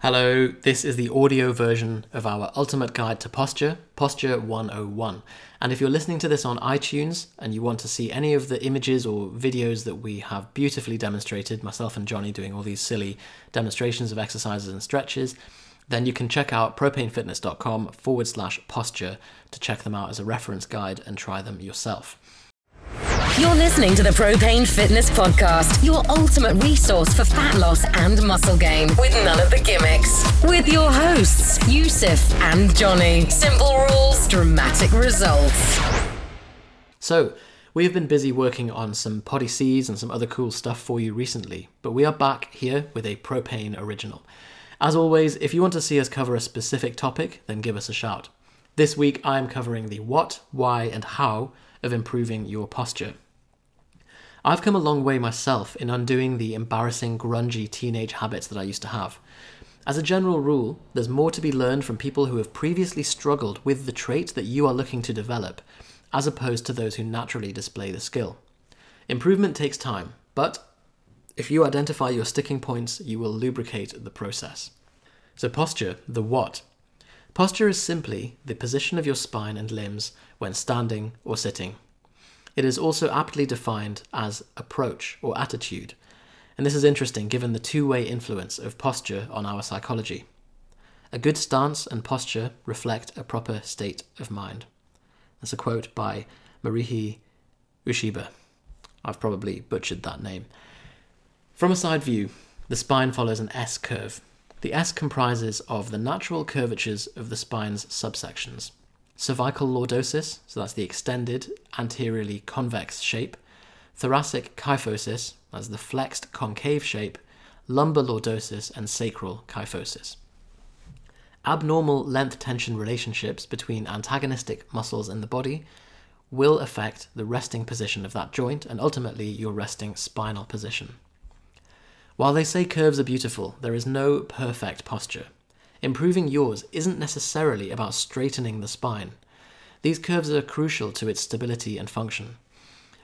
Hello, this is the audio version of our Ultimate Guide to Posture, Posture 101. And if you're listening to this on iTunes and you want to see any of the images or videos that we have beautifully demonstrated, myself and Johnny doing all these silly demonstrations of exercises and stretches, then you can check out propanefitness.com forward slash posture to check them out as a reference guide and try them yourself. You're listening to the Propane Fitness Podcast, your ultimate resource for fat loss and muscle gain, with none of the gimmicks. With your hosts, Yusuf and Johnny. Simple rules, dramatic results. So, we have been busy working on some Poddy Cs and some other cool stuff for you recently, but we are back here with a propane original. As always, if you want to see us cover a specific topic, then give us a shout. This week I am covering the what, why, and how of improving your posture. I've come a long way myself in undoing the embarrassing, grungy teenage habits that I used to have. As a general rule, there's more to be learned from people who have previously struggled with the trait that you are looking to develop, as opposed to those who naturally display the skill. Improvement takes time, but if you identify your sticking points, you will lubricate the process. So, posture, the what? Posture is simply the position of your spine and limbs when standing or sitting. It is also aptly defined as approach or attitude, and this is interesting given the two way influence of posture on our psychology. A good stance and posture reflect a proper state of mind. That's a quote by Marihi Ushiba. I've probably butchered that name. From a side view, the spine follows an S curve. The S comprises of the natural curvatures of the spine's subsections cervical lordosis, so that's the extended, anteriorly convex shape, thoracic kyphosis, that's the flexed concave shape, lumbar lordosis, and sacral kyphosis. Abnormal length tension relationships between antagonistic muscles in the body will affect the resting position of that joint and ultimately your resting spinal position. While they say curves are beautiful, there is no perfect posture. Improving yours isn't necessarily about straightening the spine. These curves are crucial to its stability and function.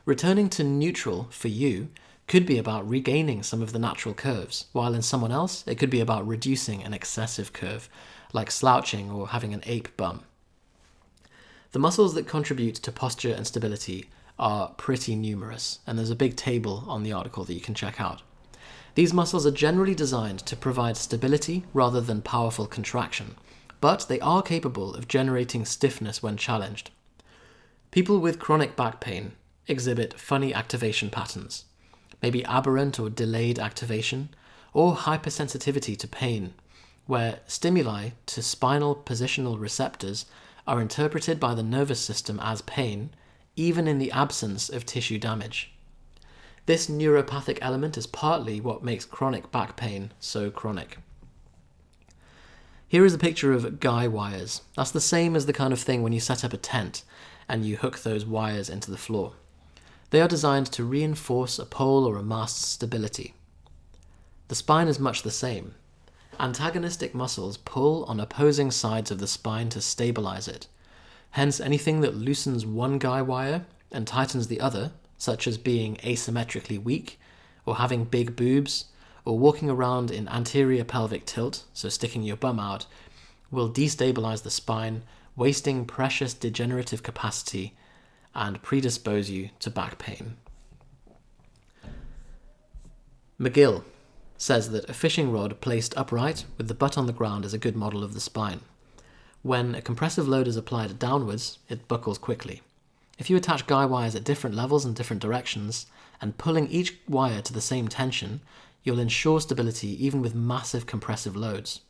Returning to neutral for you could be about regaining some of the natural curves, while in someone else it could be about reducing an excessive curve, like slouching or having an ape bum. The muscles that contribute to posture and stability are pretty numerous, and there's a big table on the article that you can check out. These muscles are generally designed to provide stability rather than powerful contraction, but they are capable of generating stiffness when challenged. People with chronic back pain exhibit funny activation patterns, maybe aberrant or delayed activation, or hypersensitivity to pain, where stimuli to spinal positional receptors are interpreted by the nervous system as pain, even in the absence of tissue damage. This neuropathic element is partly what makes chronic back pain so chronic. Here is a picture of guy wires. That's the same as the kind of thing when you set up a tent and you hook those wires into the floor. They are designed to reinforce a pole or a mast's stability. The spine is much the same. Antagonistic muscles pull on opposing sides of the spine to stabilize it. Hence, anything that loosens one guy wire and tightens the other such as being asymmetrically weak, or having big boobs, or walking around in anterior pelvic tilt, so sticking your bum out, will destabilize the spine, wasting precious degenerative capacity and predispose you to back pain. McGill says that a fishing rod placed upright with the butt on the ground is a good model of the spine. When a compressive load is applied downwards, it buckles quickly. If you attach guy wires at different levels and different directions, and pulling each wire to the same tension, you'll ensure stability even with massive compressive loads.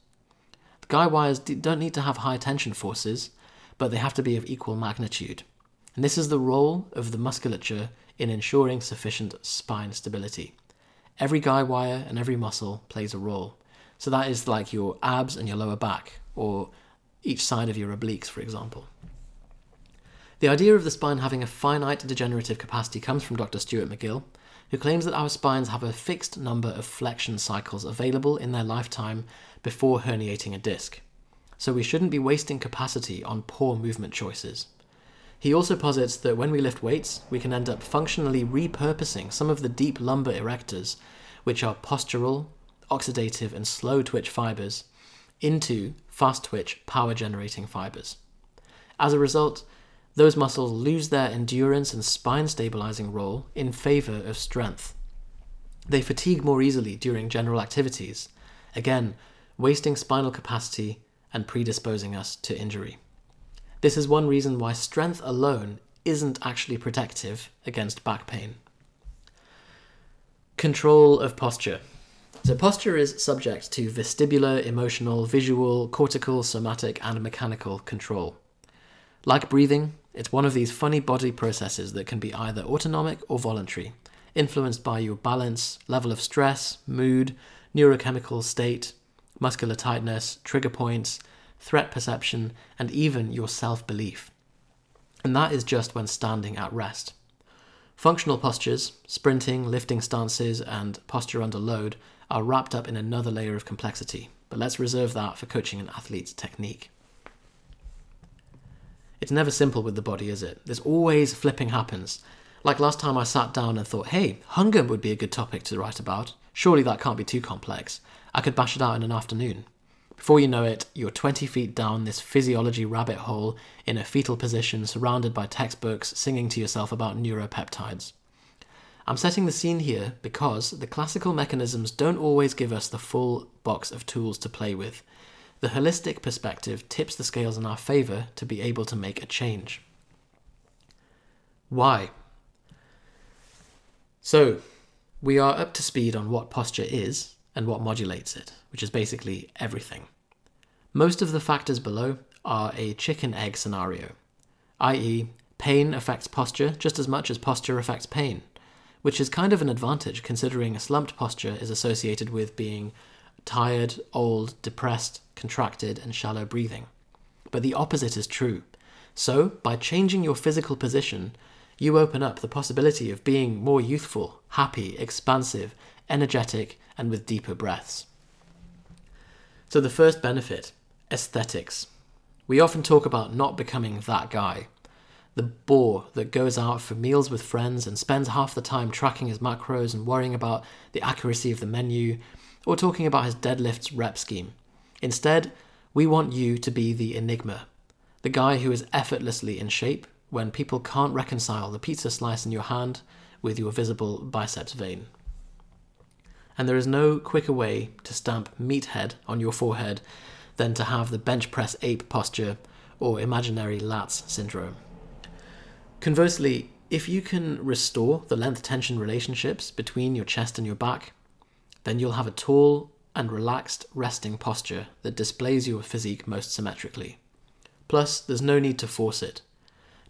The guy wires don't need to have high tension forces, but they have to be of equal magnitude. And this is the role of the musculature in ensuring sufficient spine stability. Every guy wire and every muscle plays a role. So that is like your abs and your lower back, or each side of your obliques, for example. The idea of the spine having a finite degenerative capacity comes from Dr. Stuart McGill, who claims that our spines have a fixed number of flexion cycles available in their lifetime before herniating a disc. So we shouldn't be wasting capacity on poor movement choices. He also posits that when we lift weights, we can end up functionally repurposing some of the deep lumbar erectors, which are postural, oxidative, and slow twitch fibers, into fast twitch power generating fibers. As a result, those muscles lose their endurance and spine stabilizing role in favor of strength. They fatigue more easily during general activities, again, wasting spinal capacity and predisposing us to injury. This is one reason why strength alone isn't actually protective against back pain. Control of posture. So, posture is subject to vestibular, emotional, visual, cortical, somatic, and mechanical control. Like breathing, it's one of these funny body processes that can be either autonomic or voluntary, influenced by your balance, level of stress, mood, neurochemical state, muscular tightness, trigger points, threat perception, and even your self belief. And that is just when standing at rest. Functional postures, sprinting, lifting stances, and posture under load are wrapped up in another layer of complexity, but let's reserve that for coaching an athlete's technique. It's never simple with the body, is it? There's always flipping happens. Like last time I sat down and thought, hey, hunger would be a good topic to write about. Surely that can't be too complex. I could bash it out in an afternoon. Before you know it, you're 20 feet down this physiology rabbit hole in a fetal position, surrounded by textbooks, singing to yourself about neuropeptides. I'm setting the scene here because the classical mechanisms don't always give us the full box of tools to play with, the holistic perspective tips the scales in our favour to be able to make a change. Why? So, we are up to speed on what posture is and what modulates it, which is basically everything. Most of the factors below are a chicken egg scenario, i.e., pain affects posture just as much as posture affects pain, which is kind of an advantage considering a slumped posture is associated with being tired, old, depressed, contracted, and shallow breathing. But the opposite is true. So, by changing your physical position, you open up the possibility of being more youthful, happy, expansive, energetic, and with deeper breaths. So, the first benefit aesthetics. We often talk about not becoming that guy. The bore that goes out for meals with friends and spends half the time tracking his macros and worrying about the accuracy of the menu, or talking about his deadlifts rep scheme. Instead, we want you to be the enigma, the guy who is effortlessly in shape when people can't reconcile the pizza slice in your hand with your visible biceps vein. And there is no quicker way to stamp meathead on your forehead than to have the bench press ape posture or imaginary lats syndrome. Conversely, if you can restore the length tension relationships between your chest and your back, then you'll have a tall and relaxed resting posture that displays your physique most symmetrically. Plus, there's no need to force it.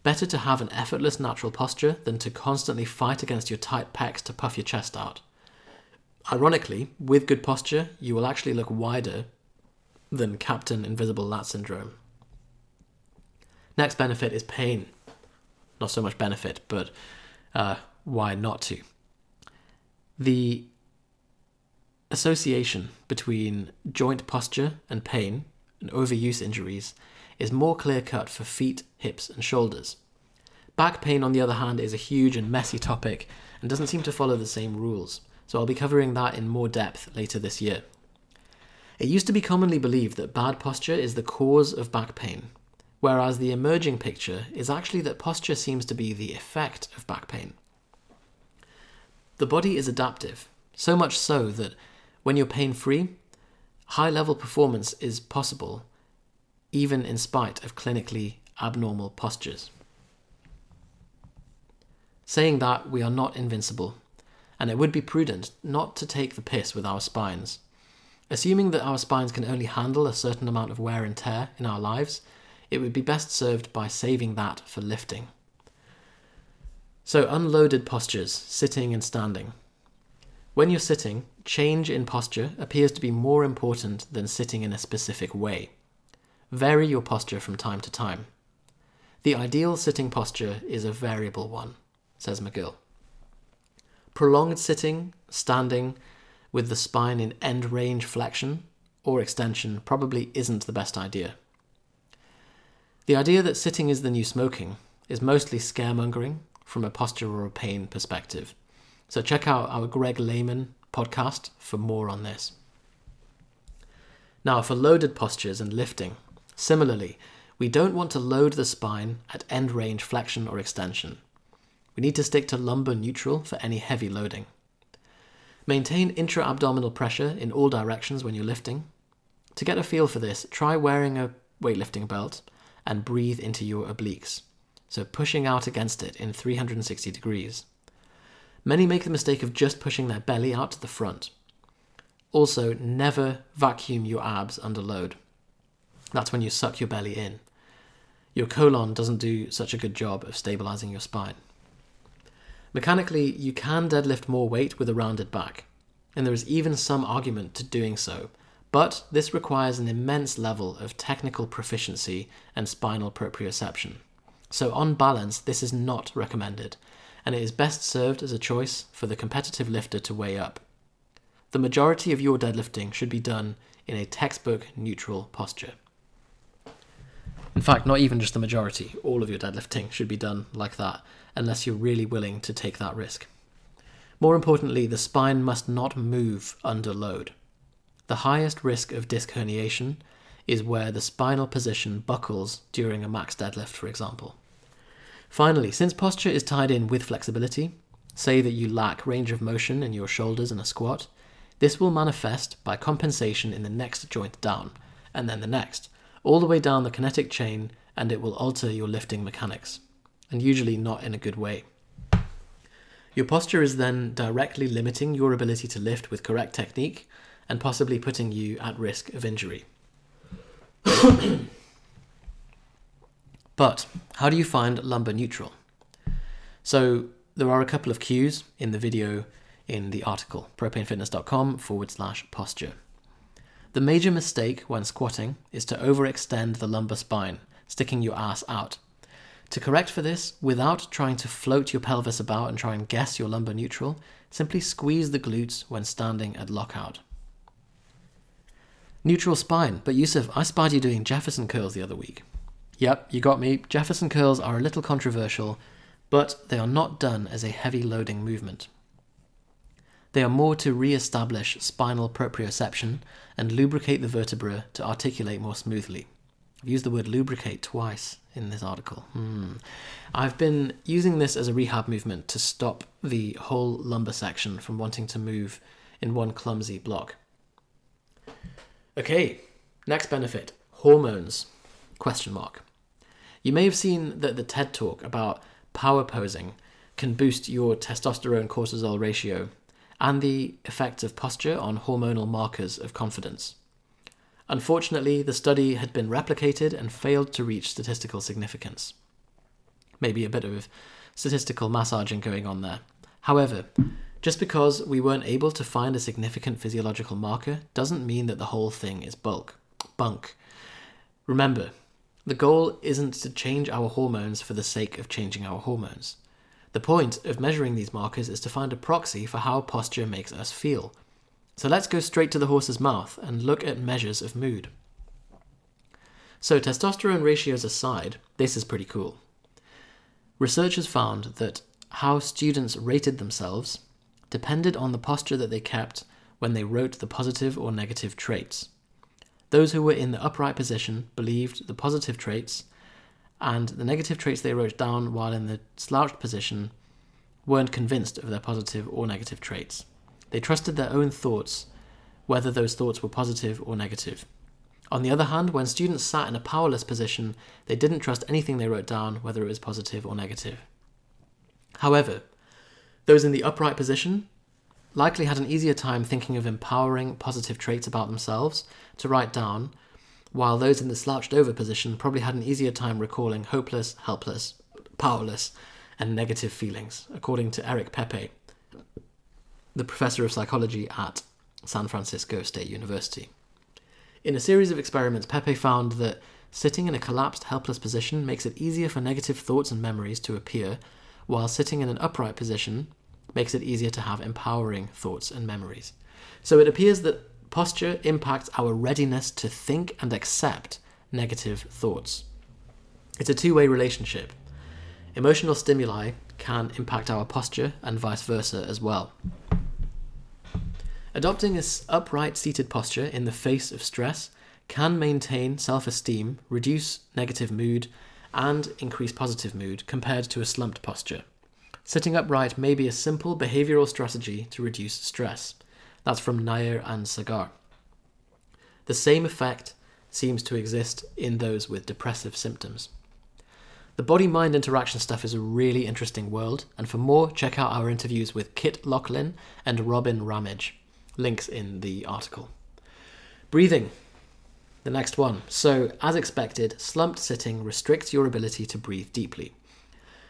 Better to have an effortless natural posture than to constantly fight against your tight pecs to puff your chest out. Ironically, with good posture, you will actually look wider than Captain Invisible Lat Syndrome. Next benefit is pain. Not so much benefit, but uh, why not to? The association between joint posture and pain and overuse injuries is more clear cut for feet, hips, and shoulders. Back pain, on the other hand, is a huge and messy topic and doesn't seem to follow the same rules, so I'll be covering that in more depth later this year. It used to be commonly believed that bad posture is the cause of back pain, whereas the emerging picture is actually that posture seems to be the effect of back pain. The body is adaptive, so much so that when you're pain free, high level performance is possible even in spite of clinically abnormal postures. Saying that, we are not invincible, and it would be prudent not to take the piss with our spines. Assuming that our spines can only handle a certain amount of wear and tear in our lives, it would be best served by saving that for lifting. So, unloaded postures, sitting and standing. When you're sitting, change in posture appears to be more important than sitting in a specific way. Vary your posture from time to time. The ideal sitting posture is a variable one, says McGill. Prolonged sitting, standing, with the spine in end range flexion or extension probably isn't the best idea. The idea that sitting is the new smoking is mostly scaremongering from a posture or pain perspective. So check out our Greg Lehman podcast for more on this. Now, for loaded postures and lifting, similarly, we don't want to load the spine at end range flexion or extension. We need to stick to lumbar neutral for any heavy loading. Maintain intra abdominal pressure in all directions when you're lifting. To get a feel for this, try wearing a weightlifting belt and breathe into your obliques, so pushing out against it in 360 degrees. Many make the mistake of just pushing their belly out to the front. Also, never vacuum your abs under load. That's when you suck your belly in. Your colon doesn't do such a good job of stabilizing your spine. Mechanically, you can deadlift more weight with a rounded back, and there is even some argument to doing so, but this requires an immense level of technical proficiency and spinal proprioception. So, on balance, this is not recommended, and it is best served as a choice for the competitive lifter to weigh up. The majority of your deadlifting should be done in a textbook neutral posture. In fact, not even just the majority, all of your deadlifting should be done like that, unless you're really willing to take that risk. More importantly, the spine must not move under load. The highest risk of disc herniation is where the spinal position buckles during a max deadlift, for example. Finally, since posture is tied in with flexibility, say that you lack range of motion in your shoulders in a squat, this will manifest by compensation in the next joint down, and then the next, all the way down the kinetic chain, and it will alter your lifting mechanics, and usually not in a good way. Your posture is then directly limiting your ability to lift with correct technique and possibly putting you at risk of injury. but how do you find lumbar neutral? So there are a couple of cues in the video in the article propanefitness.com forward slash posture. The major mistake when squatting is to overextend the lumbar spine, sticking your ass out. To correct for this, without trying to float your pelvis about and try and guess your lumbar neutral, simply squeeze the glutes when standing at lockout. Neutral spine, but Yusuf, I spied you doing Jefferson curls the other week. Yep, you got me. Jefferson curls are a little controversial, but they are not done as a heavy loading movement. They are more to re establish spinal proprioception and lubricate the vertebra to articulate more smoothly. I've used the word lubricate twice in this article. Hmm. I've been using this as a rehab movement to stop the whole lumbar section from wanting to move in one clumsy block. Okay, next benefit hormones. Question mark. You may have seen that the TED talk about power posing can boost your testosterone cortisol ratio and the effect of posture on hormonal markers of confidence. Unfortunately, the study had been replicated and failed to reach statistical significance. Maybe a bit of statistical massaging going on there. However, just because we weren't able to find a significant physiological marker doesn't mean that the whole thing is bulk, bunk. Remember, the goal isn't to change our hormones for the sake of changing our hormones. The point of measuring these markers is to find a proxy for how posture makes us feel. So let's go straight to the horse's mouth and look at measures of mood. So, testosterone ratios aside, this is pretty cool. Researchers found that how students rated themselves depended on the posture that they kept when they wrote the positive or negative traits. Those who were in the upright position believed the positive traits and the negative traits they wrote down while in the slouched position weren't convinced of their positive or negative traits. They trusted their own thoughts, whether those thoughts were positive or negative. On the other hand, when students sat in a powerless position, they didn't trust anything they wrote down, whether it was positive or negative. However, those in the upright position likely had an easier time thinking of empowering positive traits about themselves to write down while those in the slouched over position probably had an easier time recalling hopeless, helpless, powerless, and negative feelings, according to Erik Peper, the professor of psychology at San Francisco State University. In a series of experiments, Peper found that sitting in a collapsed, helpless position makes it easier for negative thoughts and memories to appear, while sitting in an upright position makes it easier to have empowering thoughts and memories. So it appears that Posture impacts our readiness to think and accept negative thoughts. It's a two way relationship. Emotional stimuli can impact our posture and vice versa as well. Adopting this upright seated posture in the face of stress can maintain self esteem, reduce negative mood, and increase positive mood compared to a slumped posture. Sitting upright may be a simple behavioral strategy to reduce stress. That's from Nair and Sagar. The same effect seems to exist in those with depressive symptoms. The body mind interaction stuff is a really interesting world, and for more, check out our interviews with Kit Laughlin and Robin Ramage. Links in the article. Breathing. The next one. So, as expected, slumped sitting restricts your ability to breathe deeply.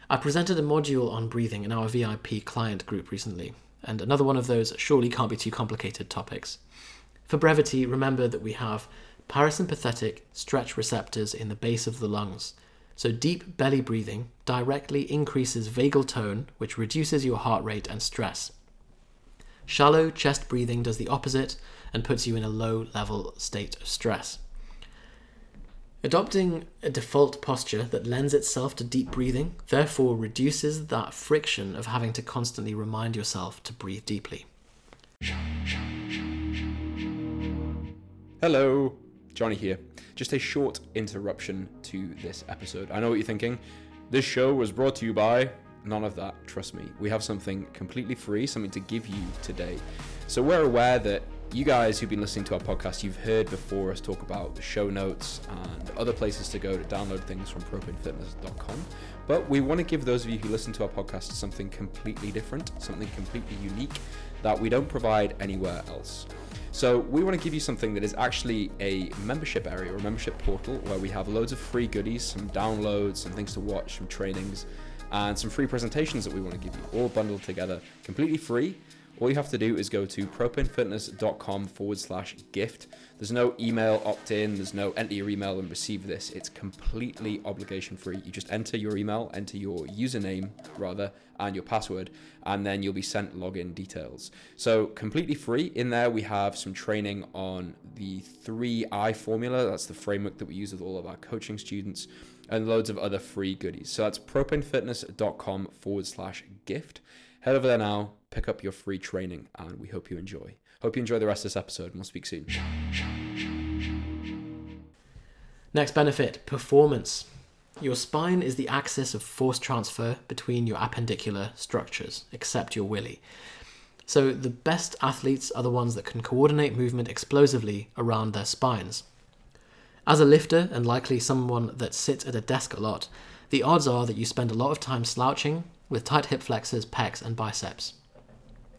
I presented a module on breathing in our VIP client group recently, and another one of those surely can't be too complicated topics. For brevity, remember that we have parasympathetic stretch receptors in the base of the lungs. So, deep belly breathing directly increases vagal tone, which reduces your heart rate and stress. Shallow chest breathing does the opposite and puts you in a low level state of stress. Adopting a default posture that lends itself to deep breathing therefore reduces that friction of having to constantly remind yourself to breathe deeply. Hello, Johnny here. Just a short interruption to this episode. I know what you're thinking. This show was brought to you by none of that, trust me. We have something completely free, something to give you today. So we're aware that you guys who've been listening to our podcast, you've heard before us talk about the show notes and other places to go to download things from propanefitness.com. But we want to give those of you who listen to our podcast something completely different, something completely unique that we don't provide anywhere else. So we want to give you something that is actually a membership area or a membership portal where we have loads of free goodies, some downloads, some things to watch, some trainings, and some free presentations that we want to give you, all bundled together, completely free all you have to do is go to propanefitness.com forward slash gift. There's no email opt in, there's no enter your email and receive this. It's completely obligation free. You just enter your email, enter your username rather, and your password, and then you'll be sent login details. So, completely free. In there, we have some training on the 3I formula. That's the framework that we use with all of our coaching students, and loads of other free goodies. So, that's propanefitness.com forward slash gift. Head over there now, pick up your free training, and we hope you enjoy. Hope you enjoy the rest of this episode, and we'll speak soon. Next benefit performance. Your spine is the axis of force transfer between your appendicular structures, except your willy. So, the best athletes are the ones that can coordinate movement explosively around their spines. As a lifter, and likely someone that sits at a desk a lot, the odds are that you spend a lot of time slouching with tight hip flexors, pecs, and biceps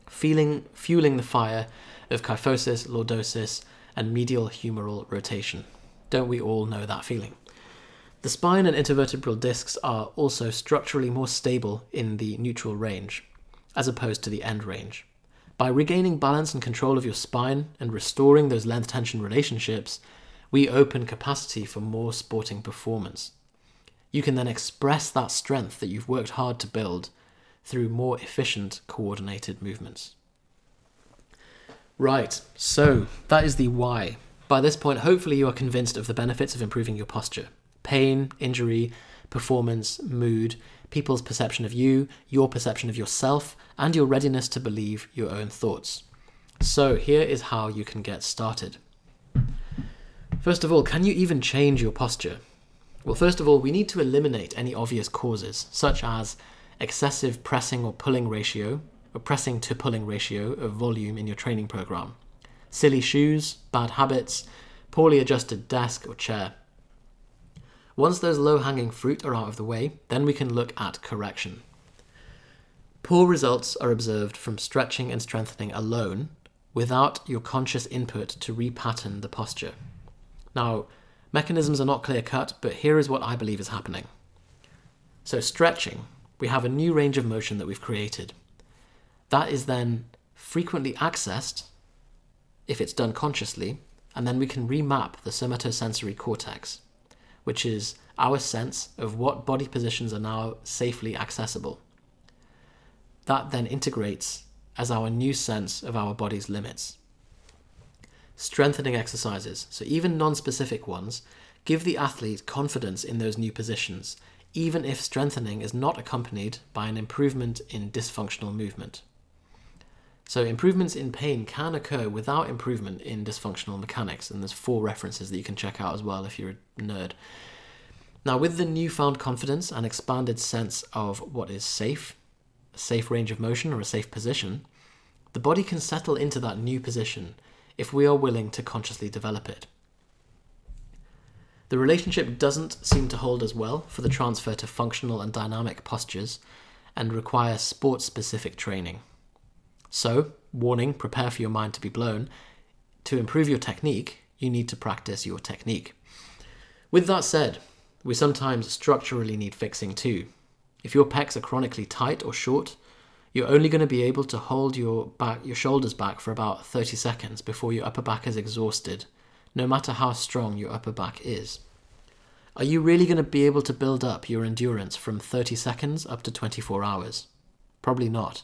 feeling, fueling the fire of kyphosis, lordosis, and medial humeral rotation. Don't we all know that feeling? The spine and intervertebral discs are also structurally more stable in the neutral range, as opposed to the end range. By regaining balance and control of your spine and restoring those length tension relationships, we open capacity for more sporting performance. You can then express that strength that you've worked hard to build through more efficient coordinated movements. Right, so that is the why. By this point, hopefully, you are convinced of the benefits of improving your posture. Pain, injury, performance, mood, people's perception of you, your perception of yourself, and your readiness to believe your own thoughts. So, here is how you can get started. First of all, can you even change your posture? Well, first of all, we need to eliminate any obvious causes, such as excessive pressing or pulling ratio, or pressing to pulling ratio of volume in your training program, silly shoes, bad habits, poorly adjusted desk or chair. Once those low hanging fruit are out of the way, then we can look at correction. Poor results are observed from stretching and strengthening alone without your conscious input to repattern the posture. Now, mechanisms are not clear cut, but here is what I believe is happening. So, stretching we have a new range of motion that we've created. That is then frequently accessed if it's done consciously, and then we can remap the somatosensory cortex, which is our sense of what body positions are now safely accessible. That then integrates as our new sense of our body's limits. Strengthening exercises, so even non specific ones, give the athlete confidence in those new positions even if strengthening is not accompanied by an improvement in dysfunctional movement. So, improvements in pain can occur without improvement in dysfunctional mechanics, and there's four references that you can check out as well if you're a nerd. Now, with the newfound confidence and expanded sense of what is safe, a safe range of motion or a safe position, the body can settle into that new position if we are willing to consciously develop it. The relationship doesn't seem to hold as well for the transfer to functional and dynamic postures and requires sport specific training. So, warning, prepare for your mind to be blown. To improve your technique, you need to practice your technique. With that said, we sometimes structurally need fixing too. If your pecs are chronically tight or short, you're only going to be able to hold your back your shoulders back for about 30 seconds before your upper back is exhausted, no matter how strong your upper back is. Are you really going to be able to build up your endurance from 30 seconds up to 24 hours? Probably not.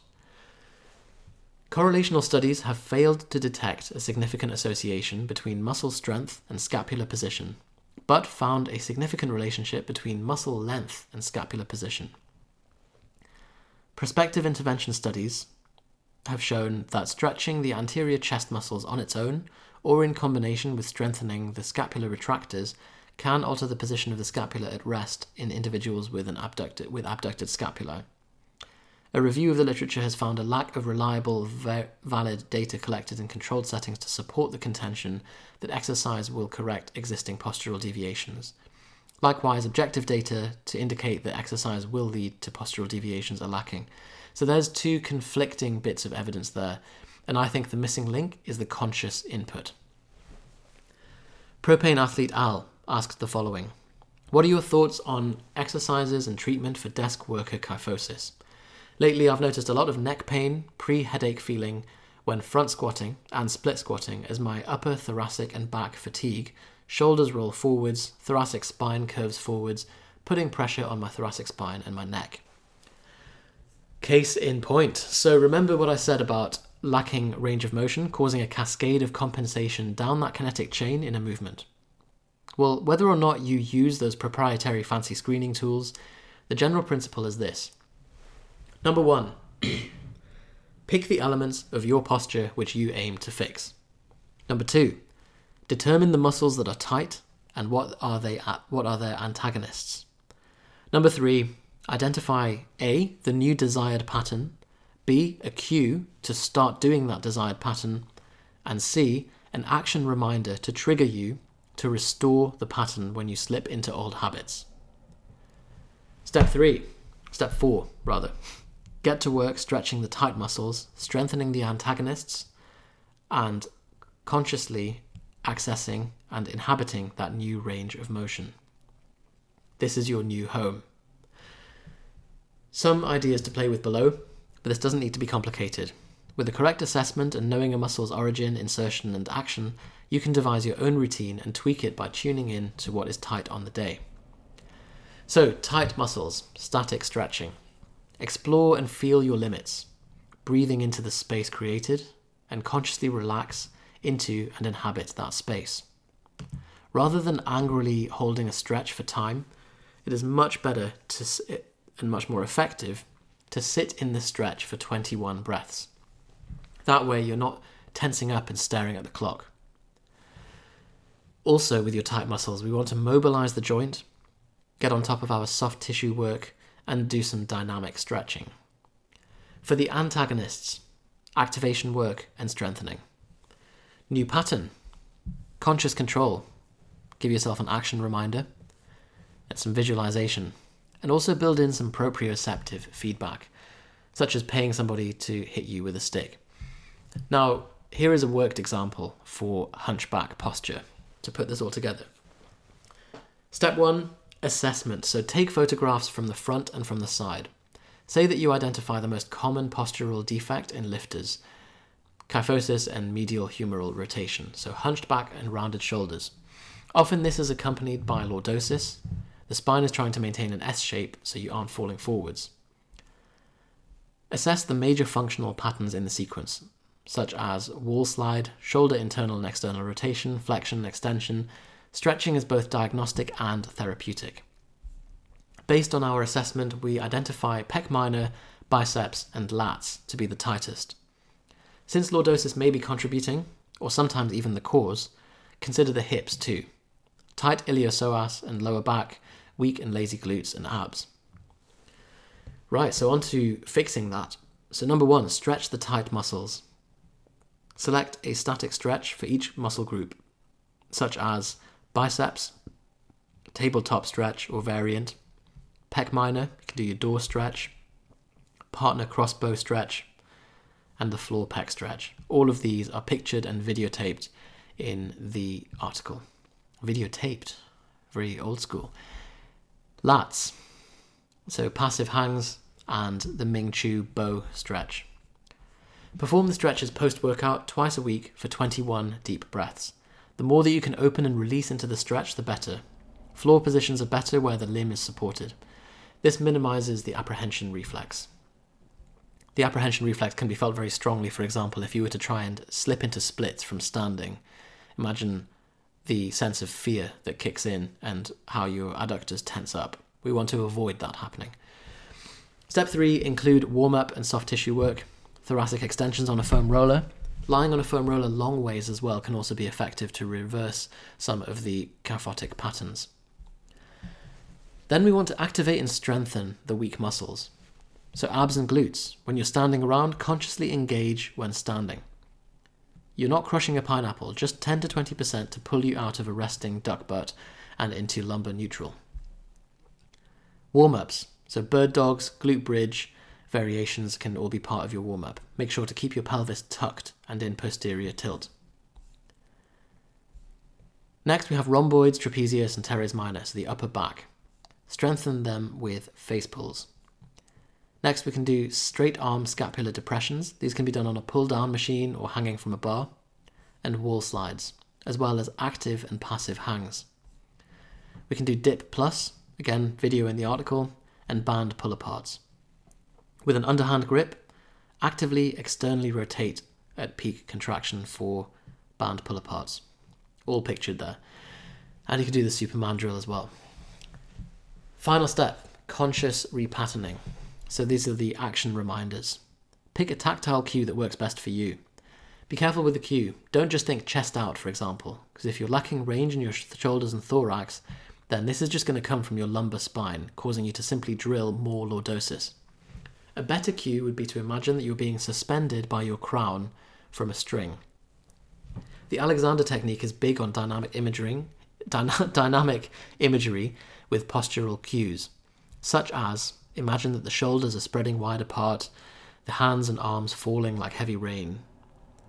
Correlational studies have failed to detect a significant association between muscle strength and scapular position, but found a significant relationship between muscle length and scapular position. Prospective intervention studies have shown that stretching the anterior chest muscles on its own or in combination with strengthening the scapular retractors can alter the position of the scapula at rest in individuals with an abducted with abducted scapula. A review of the literature has found a lack of reliable, va- valid data collected in controlled settings to support the contention that exercise will correct existing postural deviations. Likewise, objective data to indicate that exercise will lead to postural deviations are lacking. So there's two conflicting bits of evidence there, and I think the missing link is the conscious input. Propane athlete Al asked the following What are your thoughts on exercises and treatment for desk worker kyphosis? Lately, I've noticed a lot of neck pain, pre headache feeling when front squatting and split squatting as my upper thoracic and back fatigue, shoulders roll forwards, thoracic spine curves forwards, putting pressure on my thoracic spine and my neck. Case in point. So, remember what I said about lacking range of motion causing a cascade of compensation down that kinetic chain in a movement? Well, whether or not you use those proprietary fancy screening tools, the general principle is this Number one, pick the elements of your posture which you aim to fix. Number two, determine the muscles that are tight and what are they at what are their antagonists. Number three, identify A, the new desired pattern, B, a cue to start doing that desired pattern, and C, an action reminder to trigger you to restore the pattern when you slip into old habits. Step three, step four, rather. Get to work stretching the tight muscles, strengthening the antagonists, and consciously accessing and inhabiting that new range of motion. This is your new home. Some ideas to play with below, but this doesn't need to be complicated. With the correct assessment and knowing a muscle's origin, insertion, and action, you can devise your own routine and tweak it by tuning in to what is tight on the day. So, tight muscles, static stretching. Explore and feel your limits, breathing into the space created, and consciously relax into and inhabit that space. Rather than angrily holding a stretch for time, it is much better to and much more effective to sit in the stretch for 21 breaths. That way, you're not tensing up and staring at the clock. Also, with your tight muscles, we want to mobilize the joint, get on top of our soft tissue work, and do some dynamic stretching. For the antagonists, activation work and strengthening. New pattern, conscious control. Give yourself an action reminder and some visualization. And also build in some proprioceptive feedback, such as paying somebody to hit you with a stick. Now, here is a worked example for hunchback posture to put this all together. Step one Assessment. So take photographs from the front and from the side. Say that you identify the most common postural defect in lifters kyphosis and medial humeral rotation, so hunched back and rounded shoulders. Often this is accompanied by lordosis. The spine is trying to maintain an S shape so you aren't falling forwards. Assess the major functional patterns in the sequence, such as wall slide, shoulder internal and external rotation, flexion, and extension, Stretching is both diagnostic and therapeutic. Based on our assessment, we identify pec minor, biceps, and lats to be the tightest. Since lordosis may be contributing, or sometimes even the cause, consider the hips too. Tight iliopsoas and lower back, weak and lazy glutes and abs. Right, so on to fixing that. So, number one, stretch the tight muscles. Select a static stretch for each muscle group, such as biceps, tabletop stretch or variant, pec minor, you can do your door stretch, partner crossbow stretch, and the floor pec stretch. All of these are pictured and videotaped in the article. Videotaped, very old school. Lats, so passive hangs and the Ming Chu bow stretch. Perform the stretches post workout twice a week for 21 deep breaths. The more that you can open and release into the stretch, the better. Floor positions are better where the limb is supported. This minimizes the apprehension reflex. The apprehension reflex can be felt very strongly, for example, if you were to try and slip into splits from standing. Imagine the sense of fear that kicks in and how your adductors tense up. We want to avoid that happening. Step three include warm up and soft tissue work, thoracic extensions on a foam roller. Lying on a foam roller long ways as well can also be effective to reverse some of the kyphotic patterns. Then we want to activate and strengthen the weak muscles. So, abs and glutes. When you're standing around, consciously engage when standing. You're not crushing a pineapple, just 10 to 20% to pull you out of a resting duck butt and into lumbar neutral. Warm ups. So, bird dogs, glute bridge, variations can all be part of your warm up. Make sure to keep your pelvis tucked and in posterior tilt. Next, we have rhomboids, trapezius, and teres minor, so the upper back. Strengthen them with face pulls. Next, we can do straight arm scapular depressions. These can be done on a pull down machine or hanging from a bar, and wall slides, as well as active and passive hangs. We can do dip plus, again, video in the article, and band pull aparts. With an underhand grip, actively externally rotate at peak contraction for band pull aparts. All pictured there. And you can do the Superman drill as well. Final step conscious repatterning. So these are the action reminders. Pick a tactile cue that works best for you. Be careful with the cue. Don't just think chest out, for example, because if you're lacking range in your shoulders and thorax, then this is just going to come from your lumbar spine, causing you to simply drill more lordosis. A better cue would be to imagine that you're being suspended by your crown from a string. The Alexander technique is big on dynamic imaging, dyna- dynamic imagery with postural cues, such as Imagine that the shoulders are spreading wide apart, the hands and arms falling like heavy rain.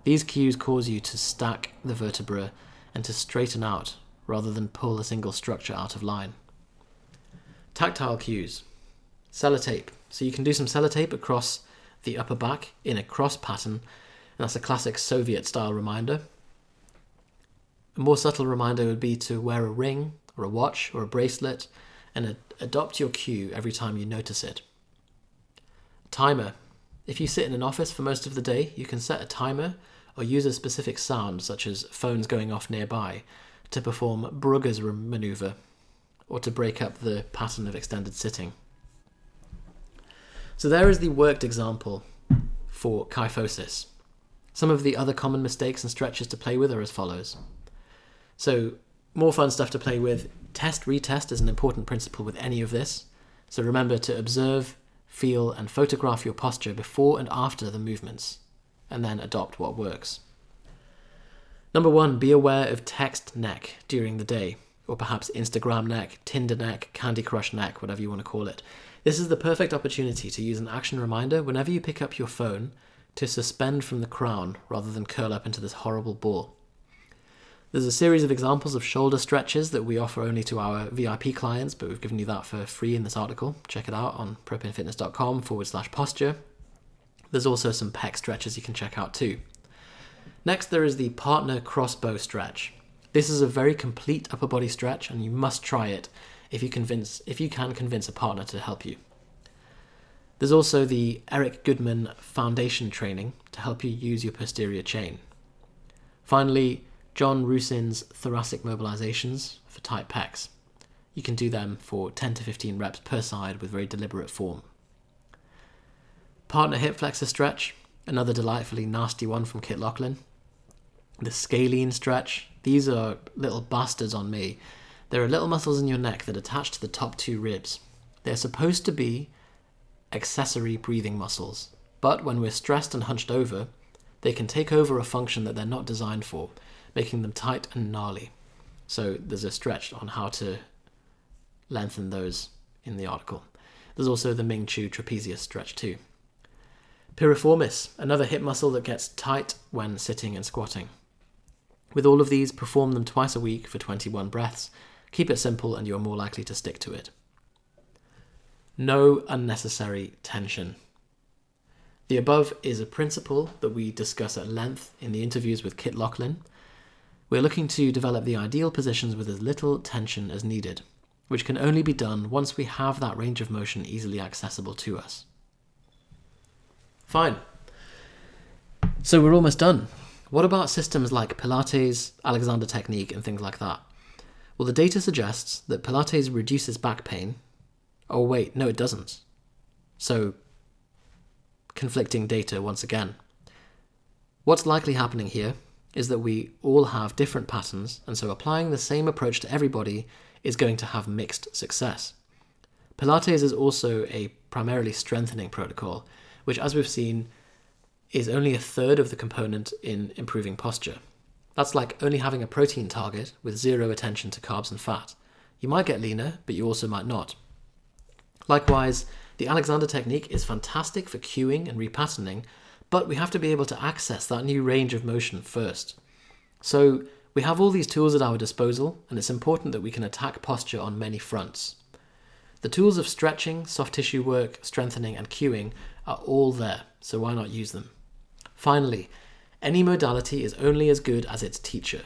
These cues cause you to stack the vertebra and to straighten out rather than pull a single structure out of line. Tactile cues. Sellotape. So you can do some sellotape across the upper back in a cross pattern, and that's a classic Soviet style reminder. A more subtle reminder would be to wear a ring or a watch or a bracelet and ad- adopt your cue every time you notice it. Timer. If you sit in an office for most of the day, you can set a timer or use a specific sound, such as phones going off nearby, to perform Brugger's maneuver or to break up the pattern of extended sitting. So there is the worked example for kyphosis. Some of the other common mistakes and stretches to play with are as follows. So, more fun stuff to play with Test retest is an important principle with any of this. So remember to observe, feel, and photograph your posture before and after the movements, and then adopt what works. Number one, be aware of text neck during the day, or perhaps Instagram neck, Tinder neck, Candy Crush neck, whatever you want to call it. This is the perfect opportunity to use an action reminder whenever you pick up your phone to suspend from the crown rather than curl up into this horrible ball. There's a series of examples of shoulder stretches that we offer only to our VIP clients, but we've given you that for free in this article. Check it out on propanefitness.com forward slash posture. There's also some pec stretches you can check out too. Next, there is the partner crossbow stretch. This is a very complete upper body stretch, and you must try it if you convince if you can convince a partner to help you. There's also the Eric Goodman Foundation training to help you use your posterior chain. Finally, John Rusin's thoracic mobilizations for tight pecs. You can do them for 10 to 15 reps per side with very deliberate form. Partner hip flexor stretch. another delightfully nasty one from Kit Laughlin. The scalene stretch. These are little bastards on me. There are little muscles in your neck that attach to the top two ribs. They're supposed to be accessory breathing muscles, but when we're stressed and hunched over, they can take over a function that they're not designed for, making them tight and gnarly. So there's a stretch on how to lengthen those in the article. There's also the Ming Chu trapezius stretch too. Piriformis, another hip muscle that gets tight when sitting and squatting. With all of these, perform them twice a week for 21 breaths. Keep it simple and you're more likely to stick to it. No unnecessary tension. The above is a principle that we discuss at length in the interviews with Kit Laughlin. We're looking to develop the ideal positions with as little tension as needed, which can only be done once we have that range of motion easily accessible to us. Fine. So we're almost done. What about systems like Pilates, Alexander Technique, and things like that? Well, the data suggests that Pilates reduces back pain. Oh, wait, no, it doesn't. So, conflicting data once again. What's likely happening here is that we all have different patterns, and so applying the same approach to everybody is going to have mixed success. Pilates is also a primarily strengthening protocol, which, as we've seen, is only a third of the component in improving posture. That's like only having a protein target with zero attention to carbs and fat. You might get leaner, but you also might not. Likewise, the Alexander technique is fantastic for cueing and repatterning, but we have to be able to access that new range of motion first. So, we have all these tools at our disposal, and it's important that we can attack posture on many fronts. The tools of stretching, soft tissue work, strengthening, and cueing are all there, so why not use them? Finally, any modality is only as good as its teacher.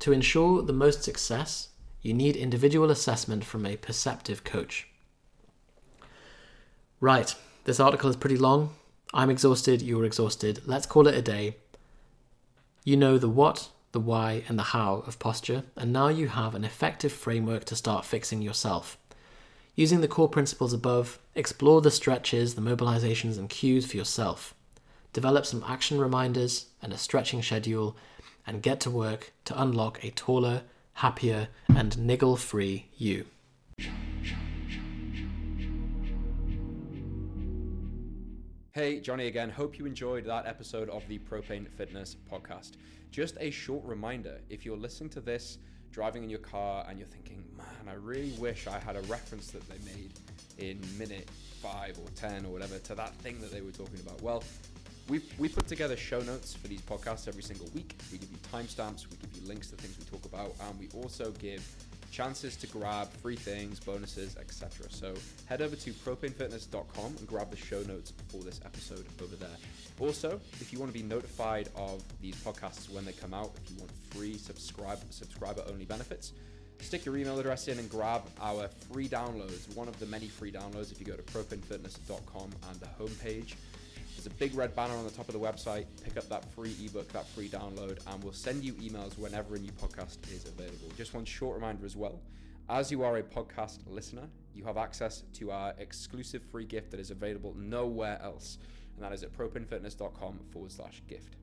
To ensure the most success, you need individual assessment from a perceptive coach. Right, this article is pretty long. I'm exhausted, you're exhausted. Let's call it a day. You know the what, the why, and the how of posture, and now you have an effective framework to start fixing yourself. Using the core principles above, explore the stretches, the mobilizations, and cues for yourself. Develop some action reminders and a stretching schedule, and get to work to unlock a taller, happier, and niggle free you. Hey, Johnny again. Hope you enjoyed that episode of the Propane Fitness podcast. Just a short reminder if you're listening to this driving in your car and you're thinking, man, I really wish I had a reference that they made in minute five or 10 or whatever to that thing that they were talking about. Well, we we put together show notes for these podcasts every single week. We give you timestamps, we give you links to things we talk about, and we also give chances to grab free things, bonuses, etc. So head over to propanefitness.com and grab the show notes for this episode over there. Also, if you want to be notified of these podcasts when they come out, if you want free subscribe subscriber only benefits, stick your email address in and grab our free downloads. One of the many free downloads if you go to propanefitness.com and the homepage. There's a big red banner on the top of the website. Pick up that free ebook, that free download, and we'll send you emails whenever a new podcast is available. Just one short reminder as well. As you are a podcast listener, you have access to our exclusive free gift that is available nowhere else, and that is at propanefitness.com forward slash gift.